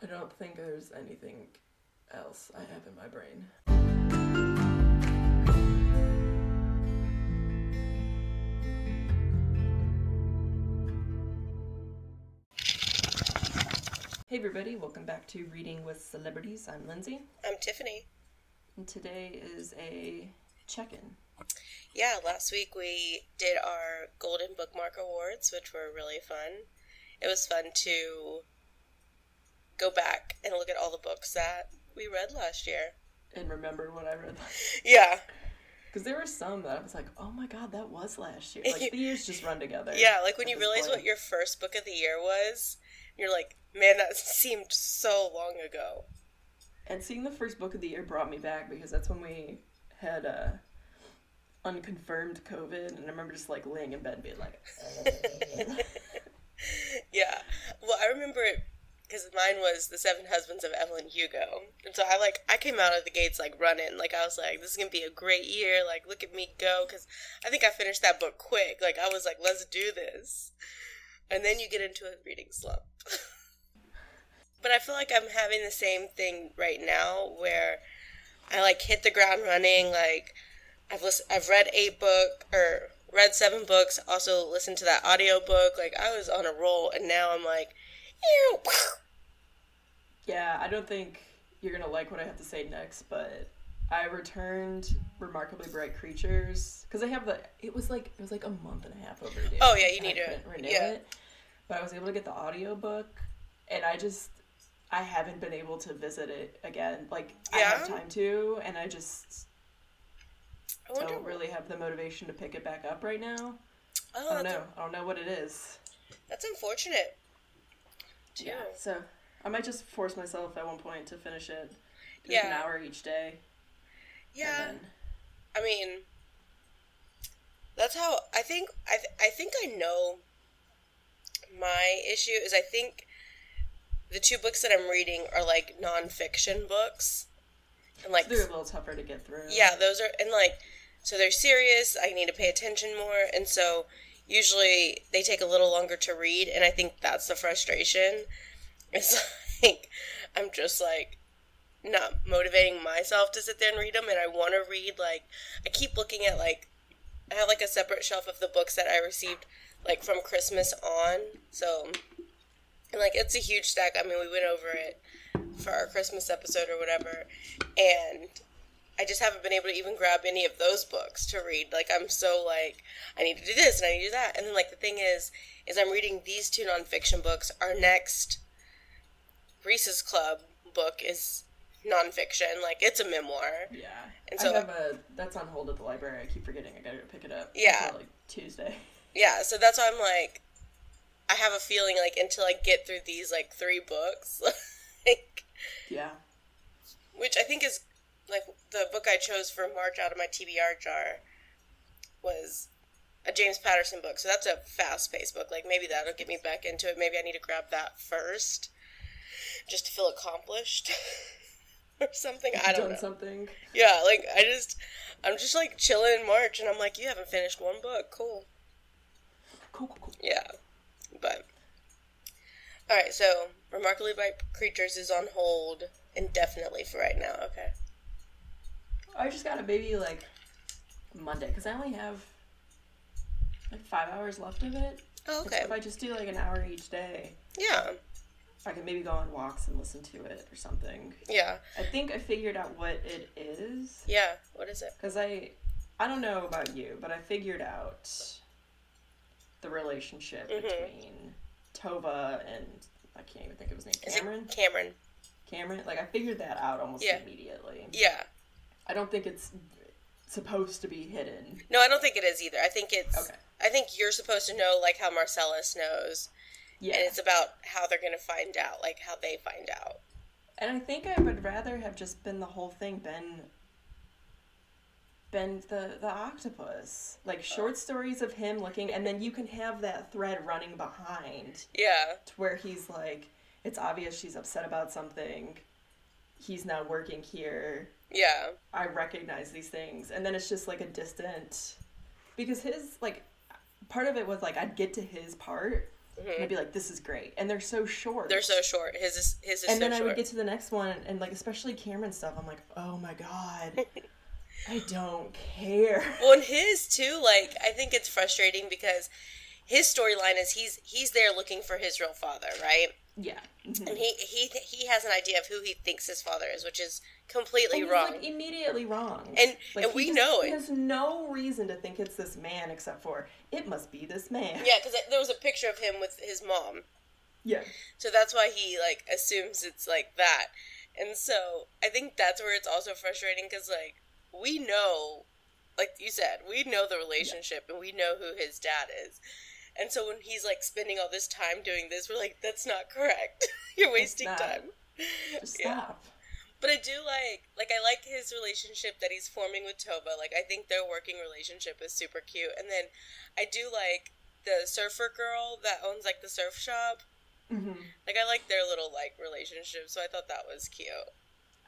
I don't think there's anything else I have in my brain. Hey everybody, welcome back to Reading with Celebrities. I'm Lindsey, I'm Tifani. and today is a check-in. Yeah, last week we did our Golden Bookmark Awards, which were really fun. It was fun to go back and look at all the books that we read last year. And remember what I read Yeah, because there were some that I was like, "Oh my god, that was last year." Like the years just run together. yeah, like when you realize point. what your first book of the year was, you're like, man, that seemed so long ago. And seeing the first book of the year brought me back because that's when we had uh, unconfirmed COVID, and I remember just like laying in bed being like, Yeah, well, I remember it because mine was The Seven Husbands of Evelyn Hugo. And so I like, I came out of the gates like running. Like, I was like, this is going to be a great year. Like, look at me go. Because I think I finished that book quick. Like, I was like, let's do this. And then you get into a reading slump. but I feel like I'm having the same thing right now where I like hit the ground running. Like, I've listened, I've read eight book or read seven books. Also listened to that audio book. Like I was on a roll, and now I'm like, ew. "Yeah, I don't think you're gonna like what I have to say next, but." I returned Remarkably Bright Creatures because I have the. It was like it was like a month and a half overdue. Oh, yeah, you need to- renew yeah. it, but I was able to get the audiobook, and I just I haven't been able to visit it again. Like I have time to, and I just I wonder. don't really have the motivation to pick it back up right now. oh, I don't know. I don't know what it is. that's unfortunate. Too. Yeah. So I might just force myself at one point to finish it. Take an hour each day. Yeah. Then, I mean, that's how I think. I th- I think I know. My issue is I think the two books that I'm reading are like nonfiction books, and like they're a little tougher to get through. Yeah, those are and like so they're serious. I need to pay attention more, and so usually they take a little longer to read, and I think that's the frustration. It's like I'm just like not motivating myself to sit there and read them, and I want to read. Like I keep looking at like I have like a separate shelf of the books that I received like from Christmas on, so. And like it's a huge stack. I mean, we went over it for our Christmas episode or whatever, and I just haven't been able to even grab any of those books to read. Like I'm so like I need to do this and I need to do that. And then like the thing is is I'm reading these two nonfiction books. Our next Reese's Club book is nonfiction. Like it's a memoir. Yeah. And I so- have a that's on hold at the library. I keep forgetting I gotta go pick it up. Yeah. like Tuesday. Yeah, so that's why I'm like I have a feeling like until I get through these like three books like Yeah. which I think is like the book I chose for March out of my TBR jar was a James Patterson book. So that's a fast paced book. Like maybe that'll get me back into it. Maybe I need to grab that first just to feel accomplished or something. I don't Done know. something. Yeah, like I just I'm just like chilling in March and I'm like, you haven't finished one book. Cool. Cool, cool, cool. Yeah. But Alright, so Remarkably Bright Creatures is on hold indefinitely for right now, okay. I just got a maybe like Monday because I only have like five hours left of it. Oh, okay. so if I just do like an hour each day, Yeah. I can maybe go on walks and listen to it or something. Yeah. I think I figured out what it is Yeah. What is it? because I, I don't know about you, but I figured out the relationship Mhm. between Tova and I can't even think of his name. Cameron. Cameron? Cameron. Like I figured that out almost Yeah. immediately. Yeah. I don't think it's supposed to be hidden. No, I don't think it is either. I think it's Okay. I think you're supposed to know like how Marcellus knows. Yeah. And it's about how they're gonna find out, like how they find out. And I think I would rather have just been the whole thing been been the the octopus. Like uh-huh. short stories of him looking and then you can have that thread running behind Yeah. to where he's like it's obvious she's upset about something. He's now working here. Yeah. I recognize these things. And then it's just like a distant because his like part of it was like I'd get to his part and I'd be like, "This is great," and they're so short. They're so short. His is his is and so then I would get to the next one, and like especially Cameron stuff, I'm like, "Oh my god, I don't care." Well, and his too. Like, I think it's frustrating because his storyline is he's he's there looking for his real father, right? Yeah, Mhm. And he he he has an idea of who he thinks his father is, which is completely And wrong. like immediately wrong, And- Like, and we just- know He it. has no reason to think it's this man, except for it must be this man. yeah, because there was a picture of him with his mom, yeah. so that's why he like assumes it's like that. And so I think that's where it's also frustrating because like we know, like you said, we know the relationship and we know who his dad is. And so when he's like spending all this time doing this, we're like, that's not correct. You're wasting time. Just Yeah. stop. But I do like, like I like his relationship that he's forming with Tova. Like I think their working relationship is super cute. And then I do like the surfer girl that owns like the surf shop. hmm Like I like their little like relationship, so I thought that was cute.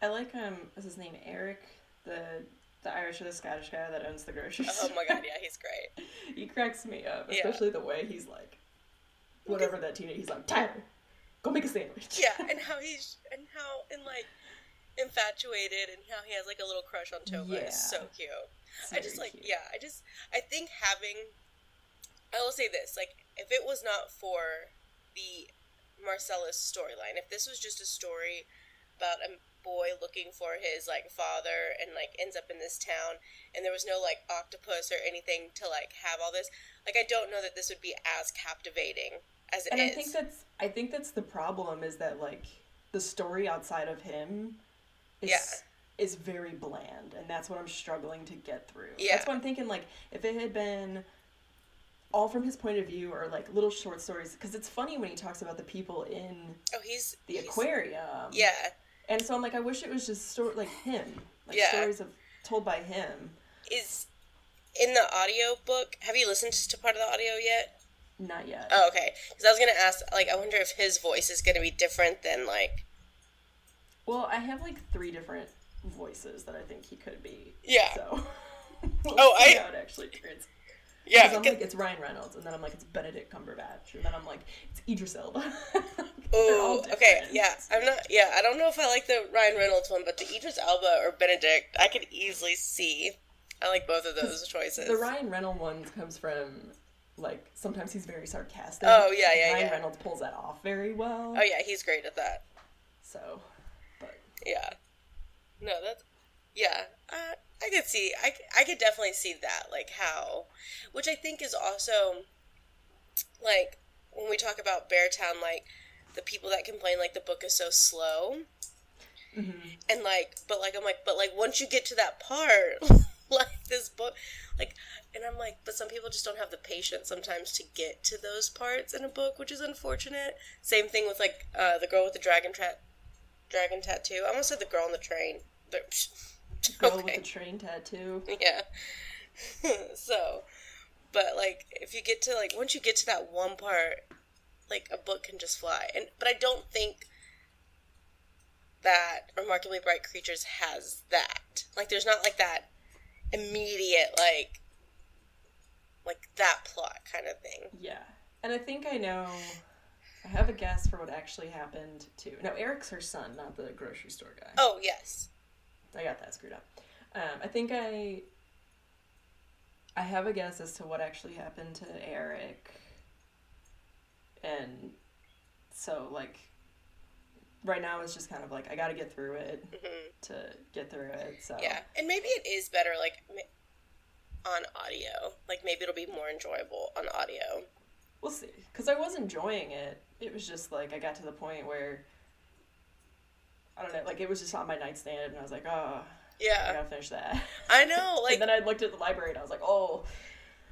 I like um, what's his name? Eric, the the Irish or the Scottish guy that owns the grocery Oh my god, yeah, he's great. he cracks me up, Yeah. especially the way he's like, whatever that teenage. He's like, Tyler, go make a sandwich. Yeah, and how he's and how and like infatuated and how he has like a little crush on Tova Yeah. is so cute. It's I just like cute. yeah, I just I think having I will say this, like if it was not for the Marcellus storyline, if this was just a story about a boy looking for his like father and like ends up in this town and there was no like octopus or anything to like have all this, like I don't know that this would be as captivating as it is. and I think that's I think that's the problem is that like the story outside of him is Yeah. is very bland and that's what I'm struggling to get through. Yeah. That's what I'm thinking like if it had been all from his point of view or like little short stories because it's funny when he talks about the people in oh, he's the he's- aquarium. Yeah, And so I'm like I wish it was just story like him. Like Yeah. stories of told by him. is in the audio book. Have you listened to part of the audio yet? Not yet. Oh, okay. Because I was gonna ask, like, I wonder if his voice is gonna be different than like, Well, I have like three different voices that I think he could be. Yeah. So. we'll Oh, I- how it actually turns. yeah, I'm like, it's Ryan Reynolds, and then I'm like, it's Benedict Cumberbatch, and then I'm like, it's Idris Elba. Oh, okay, yeah. I'm not. Yeah, I don't know if I like the Ryan Reynolds one, but the Idris Elba or Benedict, I could easily see. I like both of those choices. The Ryan Reynolds one comes from, like, sometimes he's very sarcastic. Oh, yeah, yeah, Ryan yeah. Reynolds pulls that off very well. oh yeah, he's great at that. So, Yeah. No, that's yeah. Uh, I could see. I I could definitely see that. Like how, which I think is also like when we talk about Beartown, like the people that complain like the book is so slow, mhm. and like, but like I'm like, but like once you get to that part, like this book, like, and I'm like, but some people just don't have the patience sometimes to get to those parts in a book, which is unfortunate. Same thing with like uh, the girl with the dragon tat, dragon tattoo. I almost said the girl on the train, but girl okay. with the train tattoo. yeah. so, but like if you get to like once you get to that one part, like a book can just fly. And but I don't think that Remarkably Bright Creatures has that. Like there's not like that immediate like like that plot kind of thing. Yeah, and I think I know. I have a guess for what actually happened to. No, Eric's her son, not the grocery store guy. Oh yes. I got that screwed up. Um, I think I I have a guess as to what actually happened to Eric. And so like right now it's just kind of like I got to get through it hmm to get through it. So Yeah, and maybe it is better like on audio. Like maybe it'll be more enjoyable on audio. we'll see. Cuz I was enjoying it. It was just like I got to the point where I don't know, like it was just on my nightstand and I was like, "Oh, yeah, I got to finish that." I know. Like and then I looked at the library and I was like, "Oh,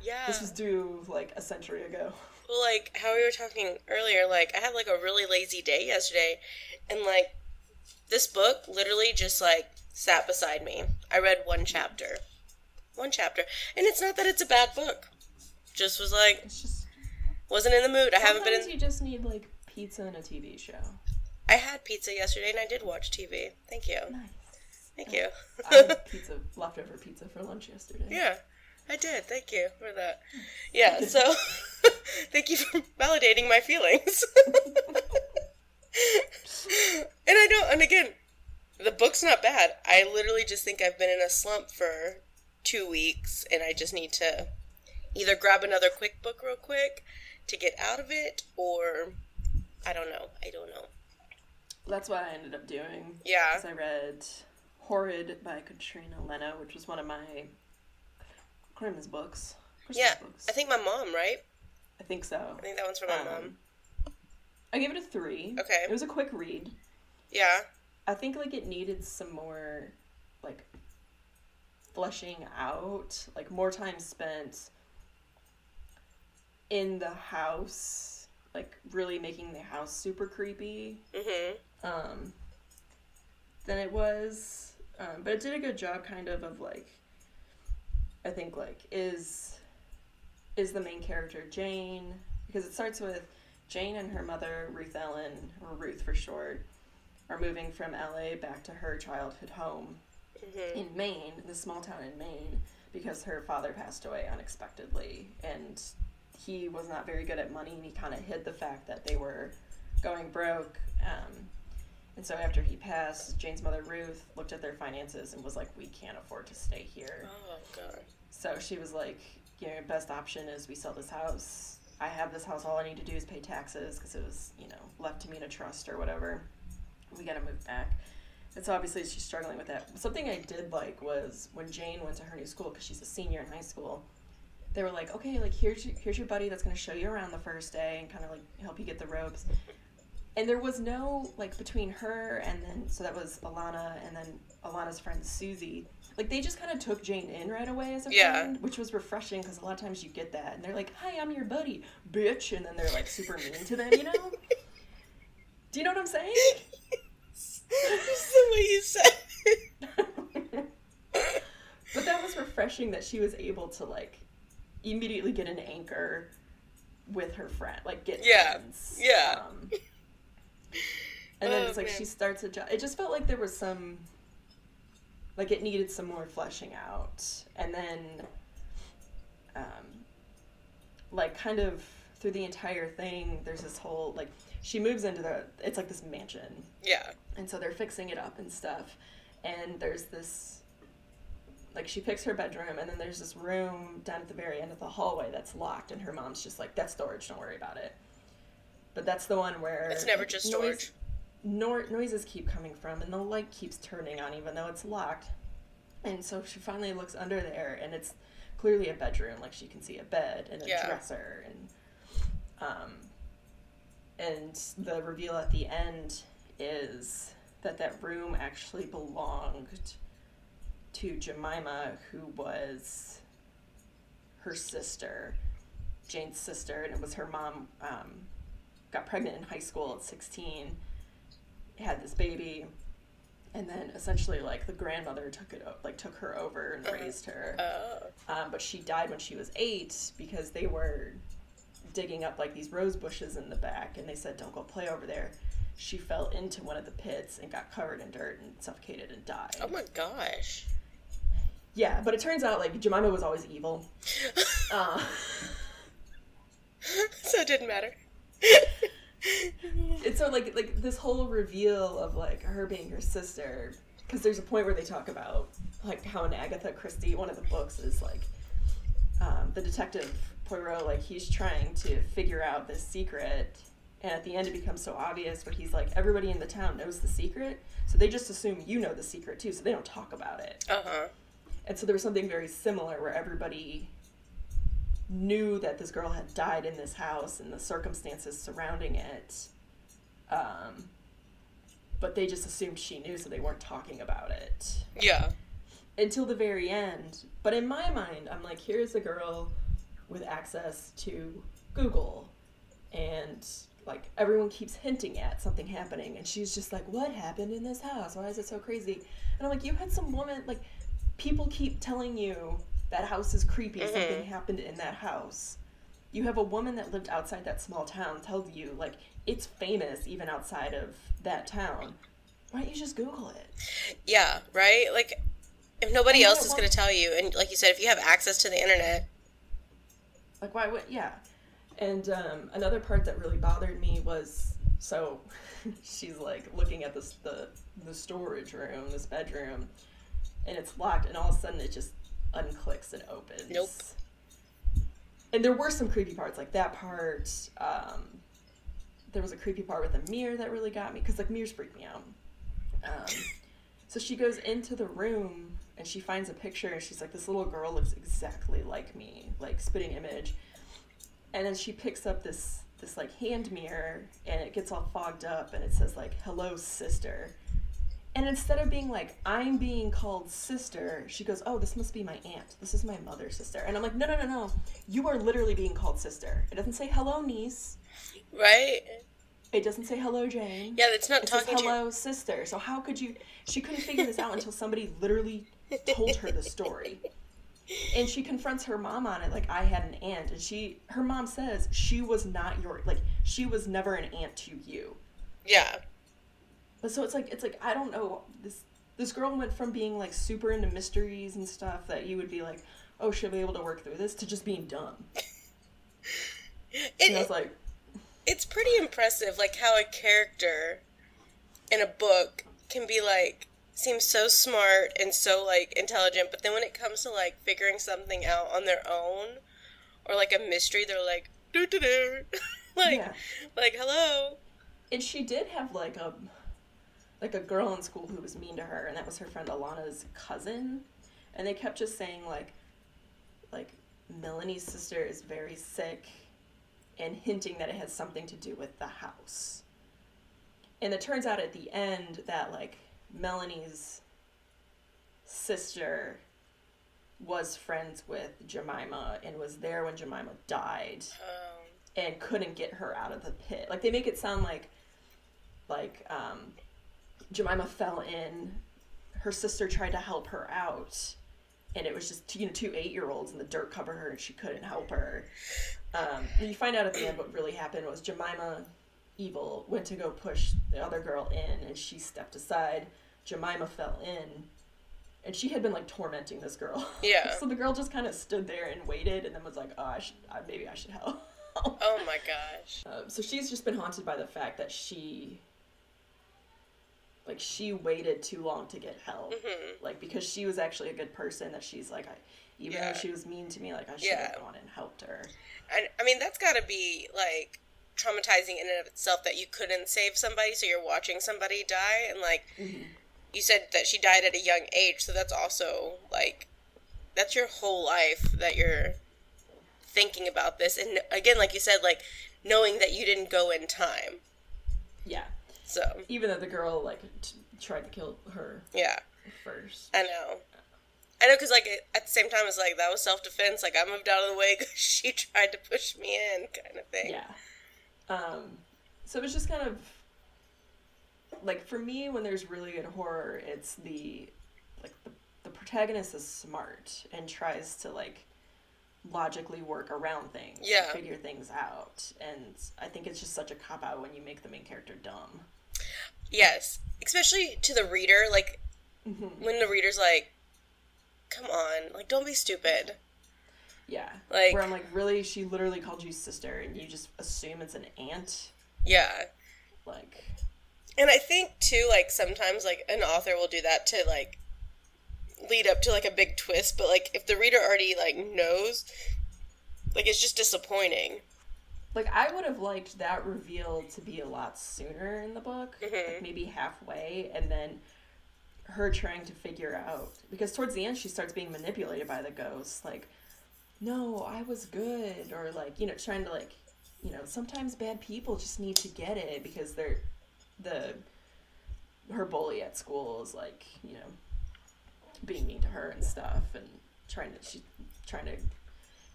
yeah. this was due like a century ago." Well, like how we were talking earlier, like I had like a really lazy day yesterday, and like this book literally just like sat beside me. I read one chapter, one chapter, and it's not that it's a bad book. Just was like It's just wasn't in the mood. I haven't been Sometimes in. you just need like pizza and a TV show. I had pizza yesterday, and I did watch TV. Thank you, Nice. thank you. I had pizza, leftover pizza for lunch yesterday. Yeah, I did. Thank you for that. Yeah, so Thank you for validating my feelings. and I don't, and again, the book's not bad. I literally just think I've been in a slump for two weeks and I just need to either grab another quick book real quick to get out of it or I don't know. I don't know. That's what I ended up doing. Yeah. Because I read Horrid by Katrina Leno, which was one of my Christmas books. Christmas Yeah. books. I think my mom, right? I think so. I think that one's for my Um, mom. I gave it a three. Okay. It was a quick read. Yeah. I think like it needed some more like fleshing out, like more time spent in the house, like really making the house super creepy. Mhm. Um than it was. Um, but it did a good job kind of of like I think like is is the main character Jane because it starts with Jane and her mother Ruth Ellen or Ruth for short are moving from LA back to her childhood home Mhm. in Maine, the small town in Maine, because her father passed away unexpectedly and he was not very good at money and he kind of hid the fact that they were going broke. Um, and so after he passed, Jane's mother Ruth looked at their finances and was like, "We can't afford to stay here." Oh god. So she was like, "You know, best option is we sell this house. I have this house. All I need to do is pay taxes because it was, you know, left to me in a trust or whatever. We got to move back." And so obviously she's struggling with that. Something I did like was when Jane went to her new school because she's a senior in high school. They were like, "Okay, like here's your, here's your buddy that's going to show you around the first day and kind of like help you get the ropes." And there was no like between her and then so that was Alana and then Alana's friend Susie. Like they just kind of took Jane in right away as a Yeah. friend, which was refreshing because a lot of times you get that and they're like, "Hi, I'm your buddy, bitch," and then they're like super mean to them, you know? Do you know what I'm saying? Just the way you said it. but that was refreshing that she was able to like immediately get an anchor with her friend, like get Yeah. friends. Yeah. Um, and then Oh, it's like man. she starts a job. It just felt like there was some, like it needed some more fleshing out, and then, um, like kind of through the entire thing, there's this whole like she moves into the. It's like this mansion Yeah. and so they're fixing it up and stuff and there's this like she picks her bedroom and then there's this room down at the very end of the hallway that's locked and her mom's just like that's storage don't worry about it but that's the one where It's never just noise- storage. nor- noises keep coming from and the light keeps turning on even though it's locked and so she finally looks under there and it's clearly a bedroom like she can see a bed and a Yeah. dresser and um and the reveal at the end is that that room actually belonged to Jemima, who was her sister, Jane's sister, and it was her mom. Um, got pregnant in high school at sixteen, had this baby, and then essentially like the grandmother took it like took her over and Uh-huh. raised her. Oh. Um, but she died when she was eight because they were digging up like these rose bushes in the back, and they said, "Don't go play over there." She fell into one of the pits and got covered in dirt and suffocated and died. Oh my gosh. Yeah, but it turns out like Jemima was always evil. Uh, so it didn't matter. and so like like this whole reveal of like her being her sister, because there's a point where they talk about like how in Agatha Christie, one of the books is like um, the detective Poirot, like he's trying to figure out this secret, and at the end it becomes so obvious. But he's like, everybody in the town knows the secret, so they just assume you know the secret too, so they don't talk about it. Uh huh. And so there was something very similar where everybody knew that this girl had died in this house and the circumstances surrounding it. Um, but they just assumed she knew, so they weren't talking about it Yeah. until the very end. But in my mind, I'm like, here's a girl with access to Google, and like everyone keeps hinting at something happening, and she's just like, what happened in this house? Why is it so crazy? And I'm like, you had some woman, like, people keep telling you that house is creepy, something happened in that house. You have a woman that lived outside that small town tell you, like, it's famous even outside of that town. Why don't you just Google it? Yeah. Right. Like, if nobody else is going to tell you, and like you said, if you have access to the internet, Like, why would, yeah. And um, another part that really bothered me was so she's like looking at this the the storage room, this bedroom, and it's locked, and all of a sudden it just unclicks and opens. Nope. And there were some creepy parts, like that part. Um, there was a creepy part with a mirror that really got me because like mirrors freak me out. Um, so she goes into the room and she finds a picture and she's like, "This little girl looks exactly like me, like spitting image." And then she picks up this this like hand mirror and it gets all fogged up and it says like, "Hello, sister." And instead of being like, I'm being called sister, she goes, Oh, this must be my aunt. This is my mother's sister. And I'm like, No, no, no, no. You are literally being called sister. It doesn't say hello, niece. Right? It doesn't say hello, Jane. Yeah, it's not It says talking to hello, sister. So how could you? She couldn't figure this out until somebody literally told her the story. And she confronts her mom on it, like I had an aunt, and she, her mom says she was not your, like she was never an aunt to you. Yeah. But so it's like it's like I don't know this this girl went from being like super into mysteries and stuff that you would be like, oh, she'll be able to work through this to just being dumb. And I was like, it's pretty impressive, like, how a character in a book can be, like, seems so smart and so, like, intelligent, but then when it comes to, like, figuring something out on their own, or, like, a mystery, they're like, doo doo doo. like, Yeah. like, hello. and she did have like a like a girl in school who was mean to her, and that was her friend Alana's cousin, and they kept just saying like like Melanie's sister is very sick, and hinting that it has something to do with the house. And it turns out at the end that like Melanie's sister was friends with Jemima and was there when Jemima died Um, and couldn't get her out of the pit. Like they make it sound like like um Jemima fell in, her sister tried to help her out, and it was just you know two eight year olds and the dirt covered her and she couldn't help her. Um, you find out at the end what really happened was Jemima evil went to go push the other girl in and she stepped aside. Jemima fell in. And she had been like tormenting this girl. Yeah. so the girl just kind of stood there and waited, and then was like, "Oh, I should, I, maybe I should help." oh my gosh. Um, so she's just been haunted by the fact that she, like, she waited too long to get help. Mhm. Like, because she was actually a good person, that she's like, I, even Yeah. though she was mean to me, like, I should Yeah. have gone and helped her. I, I mean, that's got to be like traumatizing in and of itself that you couldn't save somebody, so you're watching somebody die, and like you said that she died at a young age, so that's also like that's your whole life that you're thinking about this, and again, like you said, like knowing that you didn't go in time. Yeah. So Even though the girl, like, t- tried to kill her yeah, first. I know. I know, because like at the same time, it's like that was self defense. Like I moved out of the way because she tried to push me in, kind of thing. Yeah. Um, so it was just kind of like for me when there's really good horror, it's the like the, the protagonist is smart and tries to like logically work around things, Yeah. figure things out, and I think it's just such a cop out when you make the main character dumb. Yes, especially to the reader, like Mm-hmm. when the reader's like, "Come on, like don't be stupid." Yeah, Like- where I'm like, really, she literally called you sister, and you just assume it's an aunt, Yeah, like. and I think too, like sometimes like an author will do that to like lead up to like a big twist, but like if the reader already like knows, like it's just disappointing. Like I would have liked that reveal to be a lot sooner in the book, Mhm. like maybe halfway, and then her trying to figure out because towards the end she starts being manipulated by the ghost, like, no, I was good, or like you know trying to like, you know, sometimes bad people just need to get it because they're the her bully at school is like you know being mean to her and stuff and trying to she trying to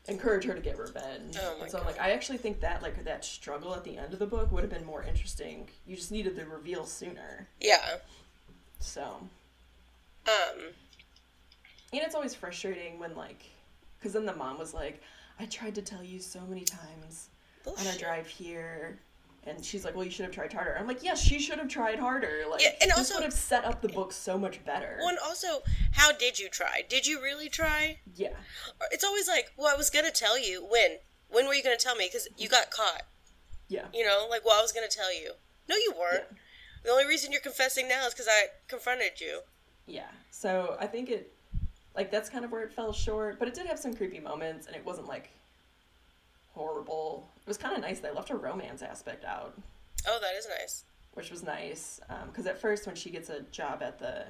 encourage her to get revenge. Oh and so I'm like, I actually think that like that struggle at the end of the book would have been more interesting. You just needed the reveal sooner. Yeah. So, Um. and it's always frustrating when like, because then the mom was like, I tried to tell you so many times on our drive here. And she's like, "Well, you should have tried harder." I'm like, "Yes, she should have tried harder. Like, Yeah, and this also- would have set up the book so much better." Well, and also, how did you try? Did you really try? yeah, It's always like, well, I was gonna tell you when. when were you going to tell me? Because you got caught. Yeah. You know, like, well, I was going to tell you. No, you weren't. Yeah. The only reason you're confessing now is because I confronted you. Yeah. So I think it, like, that's kind of where it fell short, but it did have some creepy moments, and it wasn't like horrible. It was kind of nice. They left a romance aspect out, Oh, that is nice. which was nice. Because at first, when she gets a job at the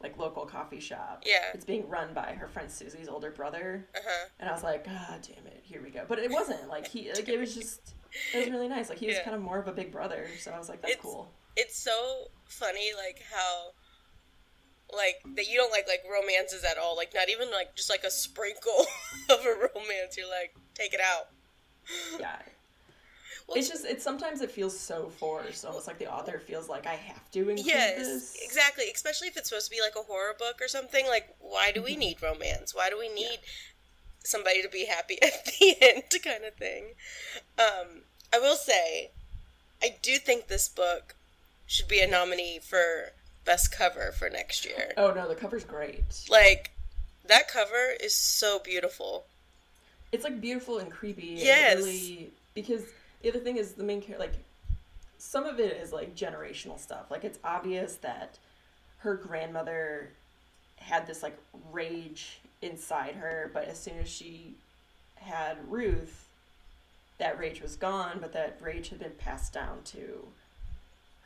like local coffee shop, Yeah. it's being run by her friend Susie's older brother, Uh huh. and I was like, God damn it, here we go. But it wasn't like he like it was just it was really nice. Like he was Yeah. kind of more of a big brother, so I was like, that's It's- cool. It's so funny, like how, like that you don't like like romances at all. Like not even like just like a sprinkle of a romance. You're like, take it out. Yeah. Well, It's just it's sometimes it feels so forced, almost like the author feels like I have to include Yes, this. exactly. Especially if it's supposed to be like a horror book or something. Like, why do we need romance? Why do we need somebody to be happy at the end, kind of thing? Um, I will say, I do think this book should be a nominee for best cover for next year. Oh no, the cover's great. Like, that cover is so beautiful. It's like beautiful and creepy. and Yes. really, because the other thing is the main character. Like, some of it is like generational stuff. Like it's obvious that her grandmother had this like rage inside her, but as soon as she had Ruth, that rage was gone. But that rage had been passed down to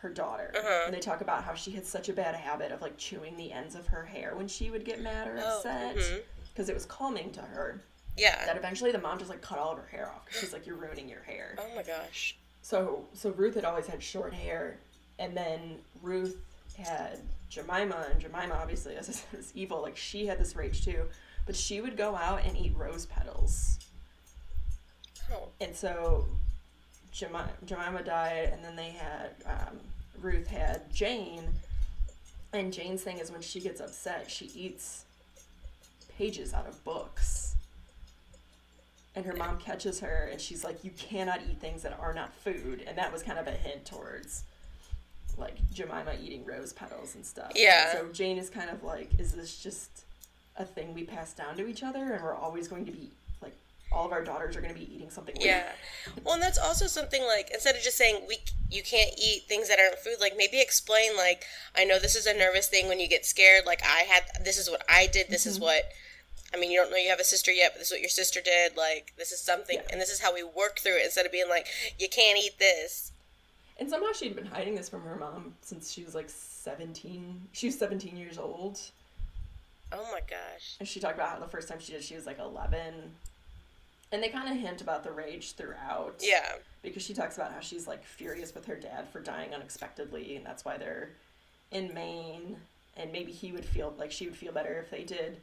her daughter. Uh-huh. And they talk about how she had such a bad habit of like chewing the ends of her hair when she would get mad or Oh, upset mhm. because it was calming to her Yeah. that eventually the mom just like cut all of her hair off 'cause she's like you're ruining your hair Oh my gosh. so so ruth had always had short hair and then ruth had jemima and jemima obviously is this evil like she had this rage too but she would go out and eat rose petals Oh. and so jemima, jemima died and then they had um, ruth had jane and jane's thing is when she gets upset she eats pages out of books and her mom catches her and she's like you cannot eat things that are not food and that was kind of a hint towards like jemima eating rose petals and stuff Yeah. so jane is kind of like is this just a thing we pass down to each other and we're always going to be like all of our daughters are going to be eating something weird. Yeah. Well, and that's also something like instead of just saying we you can't eat things that aren't food, like maybe explain like I know this is a nervous thing when you get scared. Like I had this is what I did. This Mm-hmm. is what I mean. You don't know you have a sister yet, but this is what your sister did. Like this is something, Yeah. and this is how we work through it. Instead of being like you can't eat this. and somehow she'd been hiding this from her mom since she was like 17 she was 17 years old Oh my gosh. And she talked about how the first time she did, she was like 11. And they kind of hint about the rage throughout. Yeah. Because she talks about how she's like furious with her dad for dying unexpectedly, and that's why they're in Maine. And maybe he would feel like she would feel better if they did,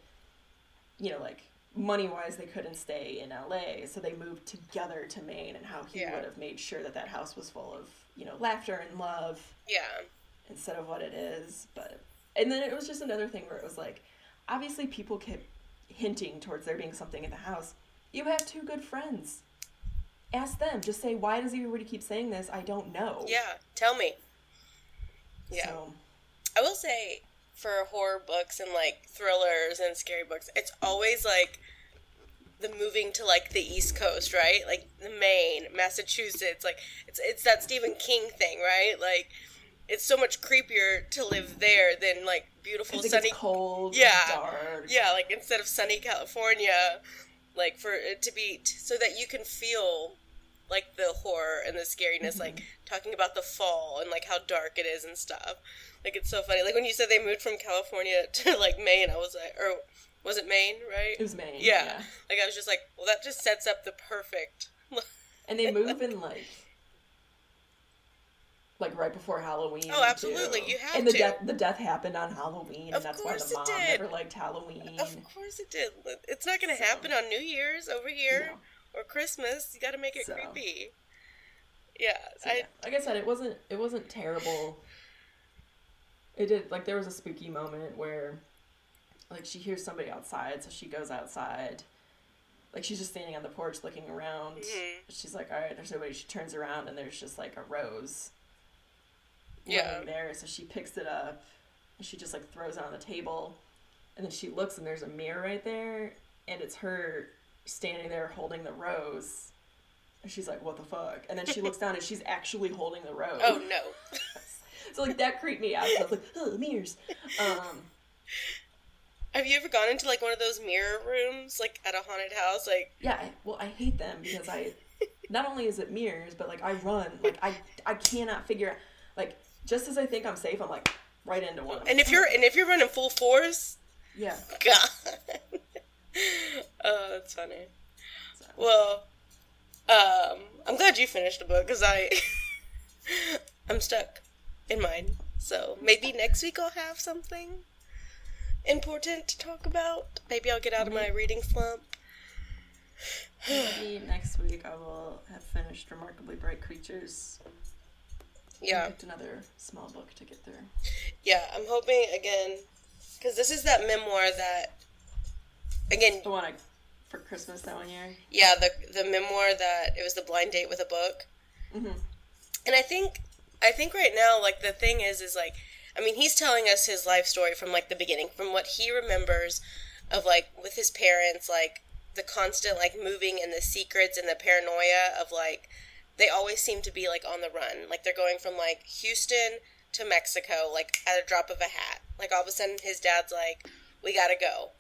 you know, like money wise, they couldn't stay in LA. So they moved together to Maine, and how he Yeah. would have made sure that that house was full of, you know, laughter and love Yeah. instead of what it is. But and then it was just another thing where it was like, obviously people kept hinting towards there being something in the house. You have two good friends. Ask them. Just say, why does everybody keep saying this? I don't know. Yeah. Tell me. Yeah. So, I will say for horror books and like thrillers and scary books, it's always like the moving to like the East Coast, right? Like the Maine, Massachusetts, like it's it's that Stephen King thing, right? Like it's so much creepier to live there than like beautiful it sunny cold, Yeah. dark. yeah, like instead of sunny California, like for it to be t- so that you can feel like the horror and the scariness, like mm-hmm. talking about the fall and like how dark it is and stuff. Like it's so funny. Like when you said they moved from California to like Maine, I was like, or was it Maine, right? It was Maine. yeah. Like I was just like, well, that just sets up the perfect. And they move in like like right before Halloween. Oh, absolutely, too. you have And the to. death the death happened on Halloween, and Of that's why the it mom did. never liked Halloween. of course it did. It's not going to So- happen on New Year's over here No. Or Christmas. You got to make it So- creepy. Yeah, So, I yeah. Like I said, it wasn't it wasn't terrible. It did like there was a spooky moment where like she hears somebody outside, so she goes outside. Like she's just standing on the porch looking around. Mhm. She's like, All right, there's nobody. She turns around and there's just like a rose Yeah. there. So she picks it up and she just like throws it on the table. And then she looks and there's a mirror right there and it's her standing there holding the rose. And she's like, "What the fuck?" And then she looks down and she's actually holding the rose. Oh no. So like that creeped me out. So I was like, "Oh, mirrors." Um, Have you ever gone into like one of those mirror rooms, like at a haunted house? Like, yeah. I, well, I hate them because I. Not only is it mirrors, but like I run, like I I cannot figure out, like just as I think I'm safe, I'm like right into one. and if you're and if you're running full force, yeah, God. oh, that's funny. So. Well, um, I'm glad you finished the book because I, I'm stuck in mine. So maybe next week I'll have something important to talk about. Maybe I'll get out of my reading slump. maybe next week I will have finished Remarkably Bright Creatures. Yeah, picked another small book to get through. yeah. I'm hoping again because this is that memoir that, again, The one I, for Christmas that one year. yeah, the the memoir that it was the blind date with a book. hmm And I think I think right now like the thing is is like I mean he's telling us his life story from like the beginning from what he remembers of like with his parents like the constant like moving and the secrets and the paranoia of like they always seem to be like on the run like they're going from like Houston to Mexico like at a drop of a hat like all of a sudden his dad's like we got to go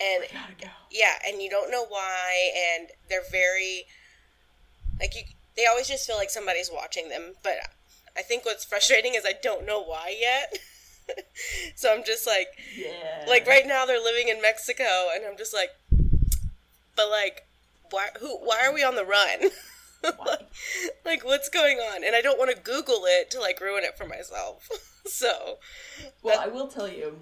and go. yeah, and you don't know why, and they're very like you. They always just feel like somebody's watching them, but I think what's frustrating is I don't know why yet. so I'm just like, Yeah. like right now they're living in Mexico, and I'm just like, but like, why? Who? Why are we on the run? Why? like, what's going on? And I don't want to Google it to like ruin it for myself. so, Well, I will tell you,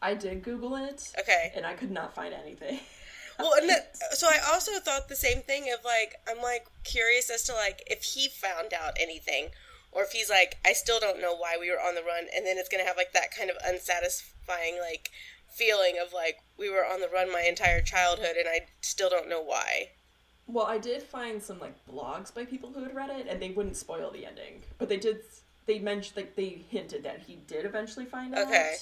I did Google it, okay. and I could not find anything. well and that, so i also thought the same thing of like i'm like curious as to like if he found out anything or if he's like i still don't know why we were on the run and then it's gonna have like that kind of unsatisfying like feeling of like we were on the run my entire childhood and i still don't know why Well, I did find some like blogs by people who had read it, and they wouldn't spoil the ending, but they did. They mentioned like they hinted that he did eventually find out. Okay.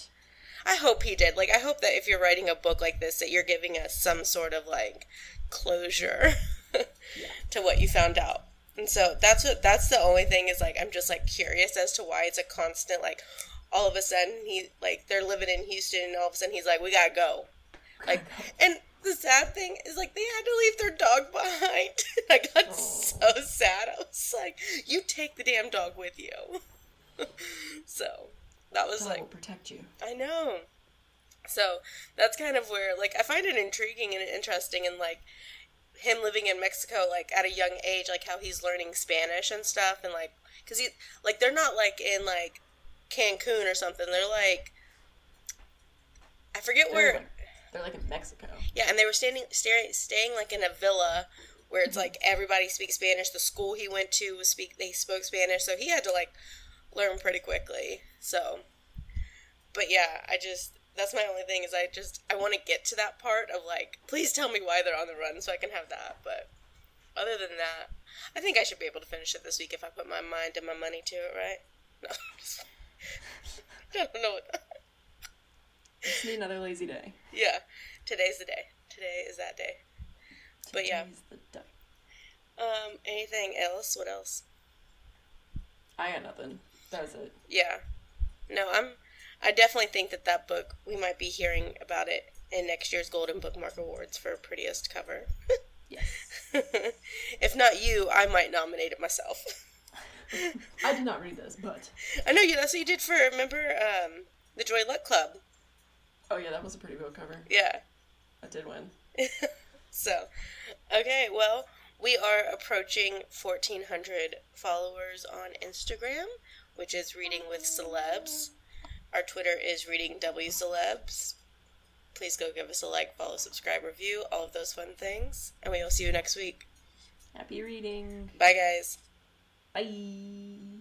I hope he did. Like i hope that if you're writing a book like this that you're giving us some sort of like closure to what you found out. And so that's what that's the only thing is like i'm just like curious as to why it's a constant like all of a sudden he like they're living in houston and all of a sudden he's like we gotta go. Like and the sad thing is like they had to leave their dog behind. I got so sad. I was like you take the damn dog with you. So that was God like will protect you. I know. So that's kind of where, like, I find it intriguing and interesting, and like him living in Mexico, like at a young age, like how he's learning Spanish and stuff, and like, cause he, like, they're not like in like Cancun or something. They're like, I forget They're, where. like, they're like in Mexico. Yeah, and they were standing, staring, staying like in a villa where it's mm-hmm. like everybody speaks Spanish. The school he went to was speak, they spoke Spanish, so he had to like learn pretty quickly. So, but yeah, I just that's my only thing is I just I want to get to that part of like, please tell me why they're on the run so I can have that. But other than that, I think I should be able to finish it this week if I put my mind and my money to it, right? No, just- don't know. What, Just need another lazy day. yeah, today's the day. Today is that day. But yeah. Today's the day. Um, anything else? What else? I got nothing. That was it. Yeah. No, I'm. I definitely think that that book we might be hearing about it in next year's Golden Bookmark Awards for prettiest cover. Yes. if not you, I might nominate it myself. I did not read this, but I know you. That's what you did for. Remember um, the Joy Luck Club? oh yeah, that was a pretty book cover. Yeah. I did win. So, okay. Well, we are approaching 1,400 followers on Instagram, which is Reading with Celebs. Our Twitter is Reading W Celebs. Please go give us a like, follow, subscribe, review, all of those fun things. And we will see you next week. Happy reading. Bye, guys. Bye.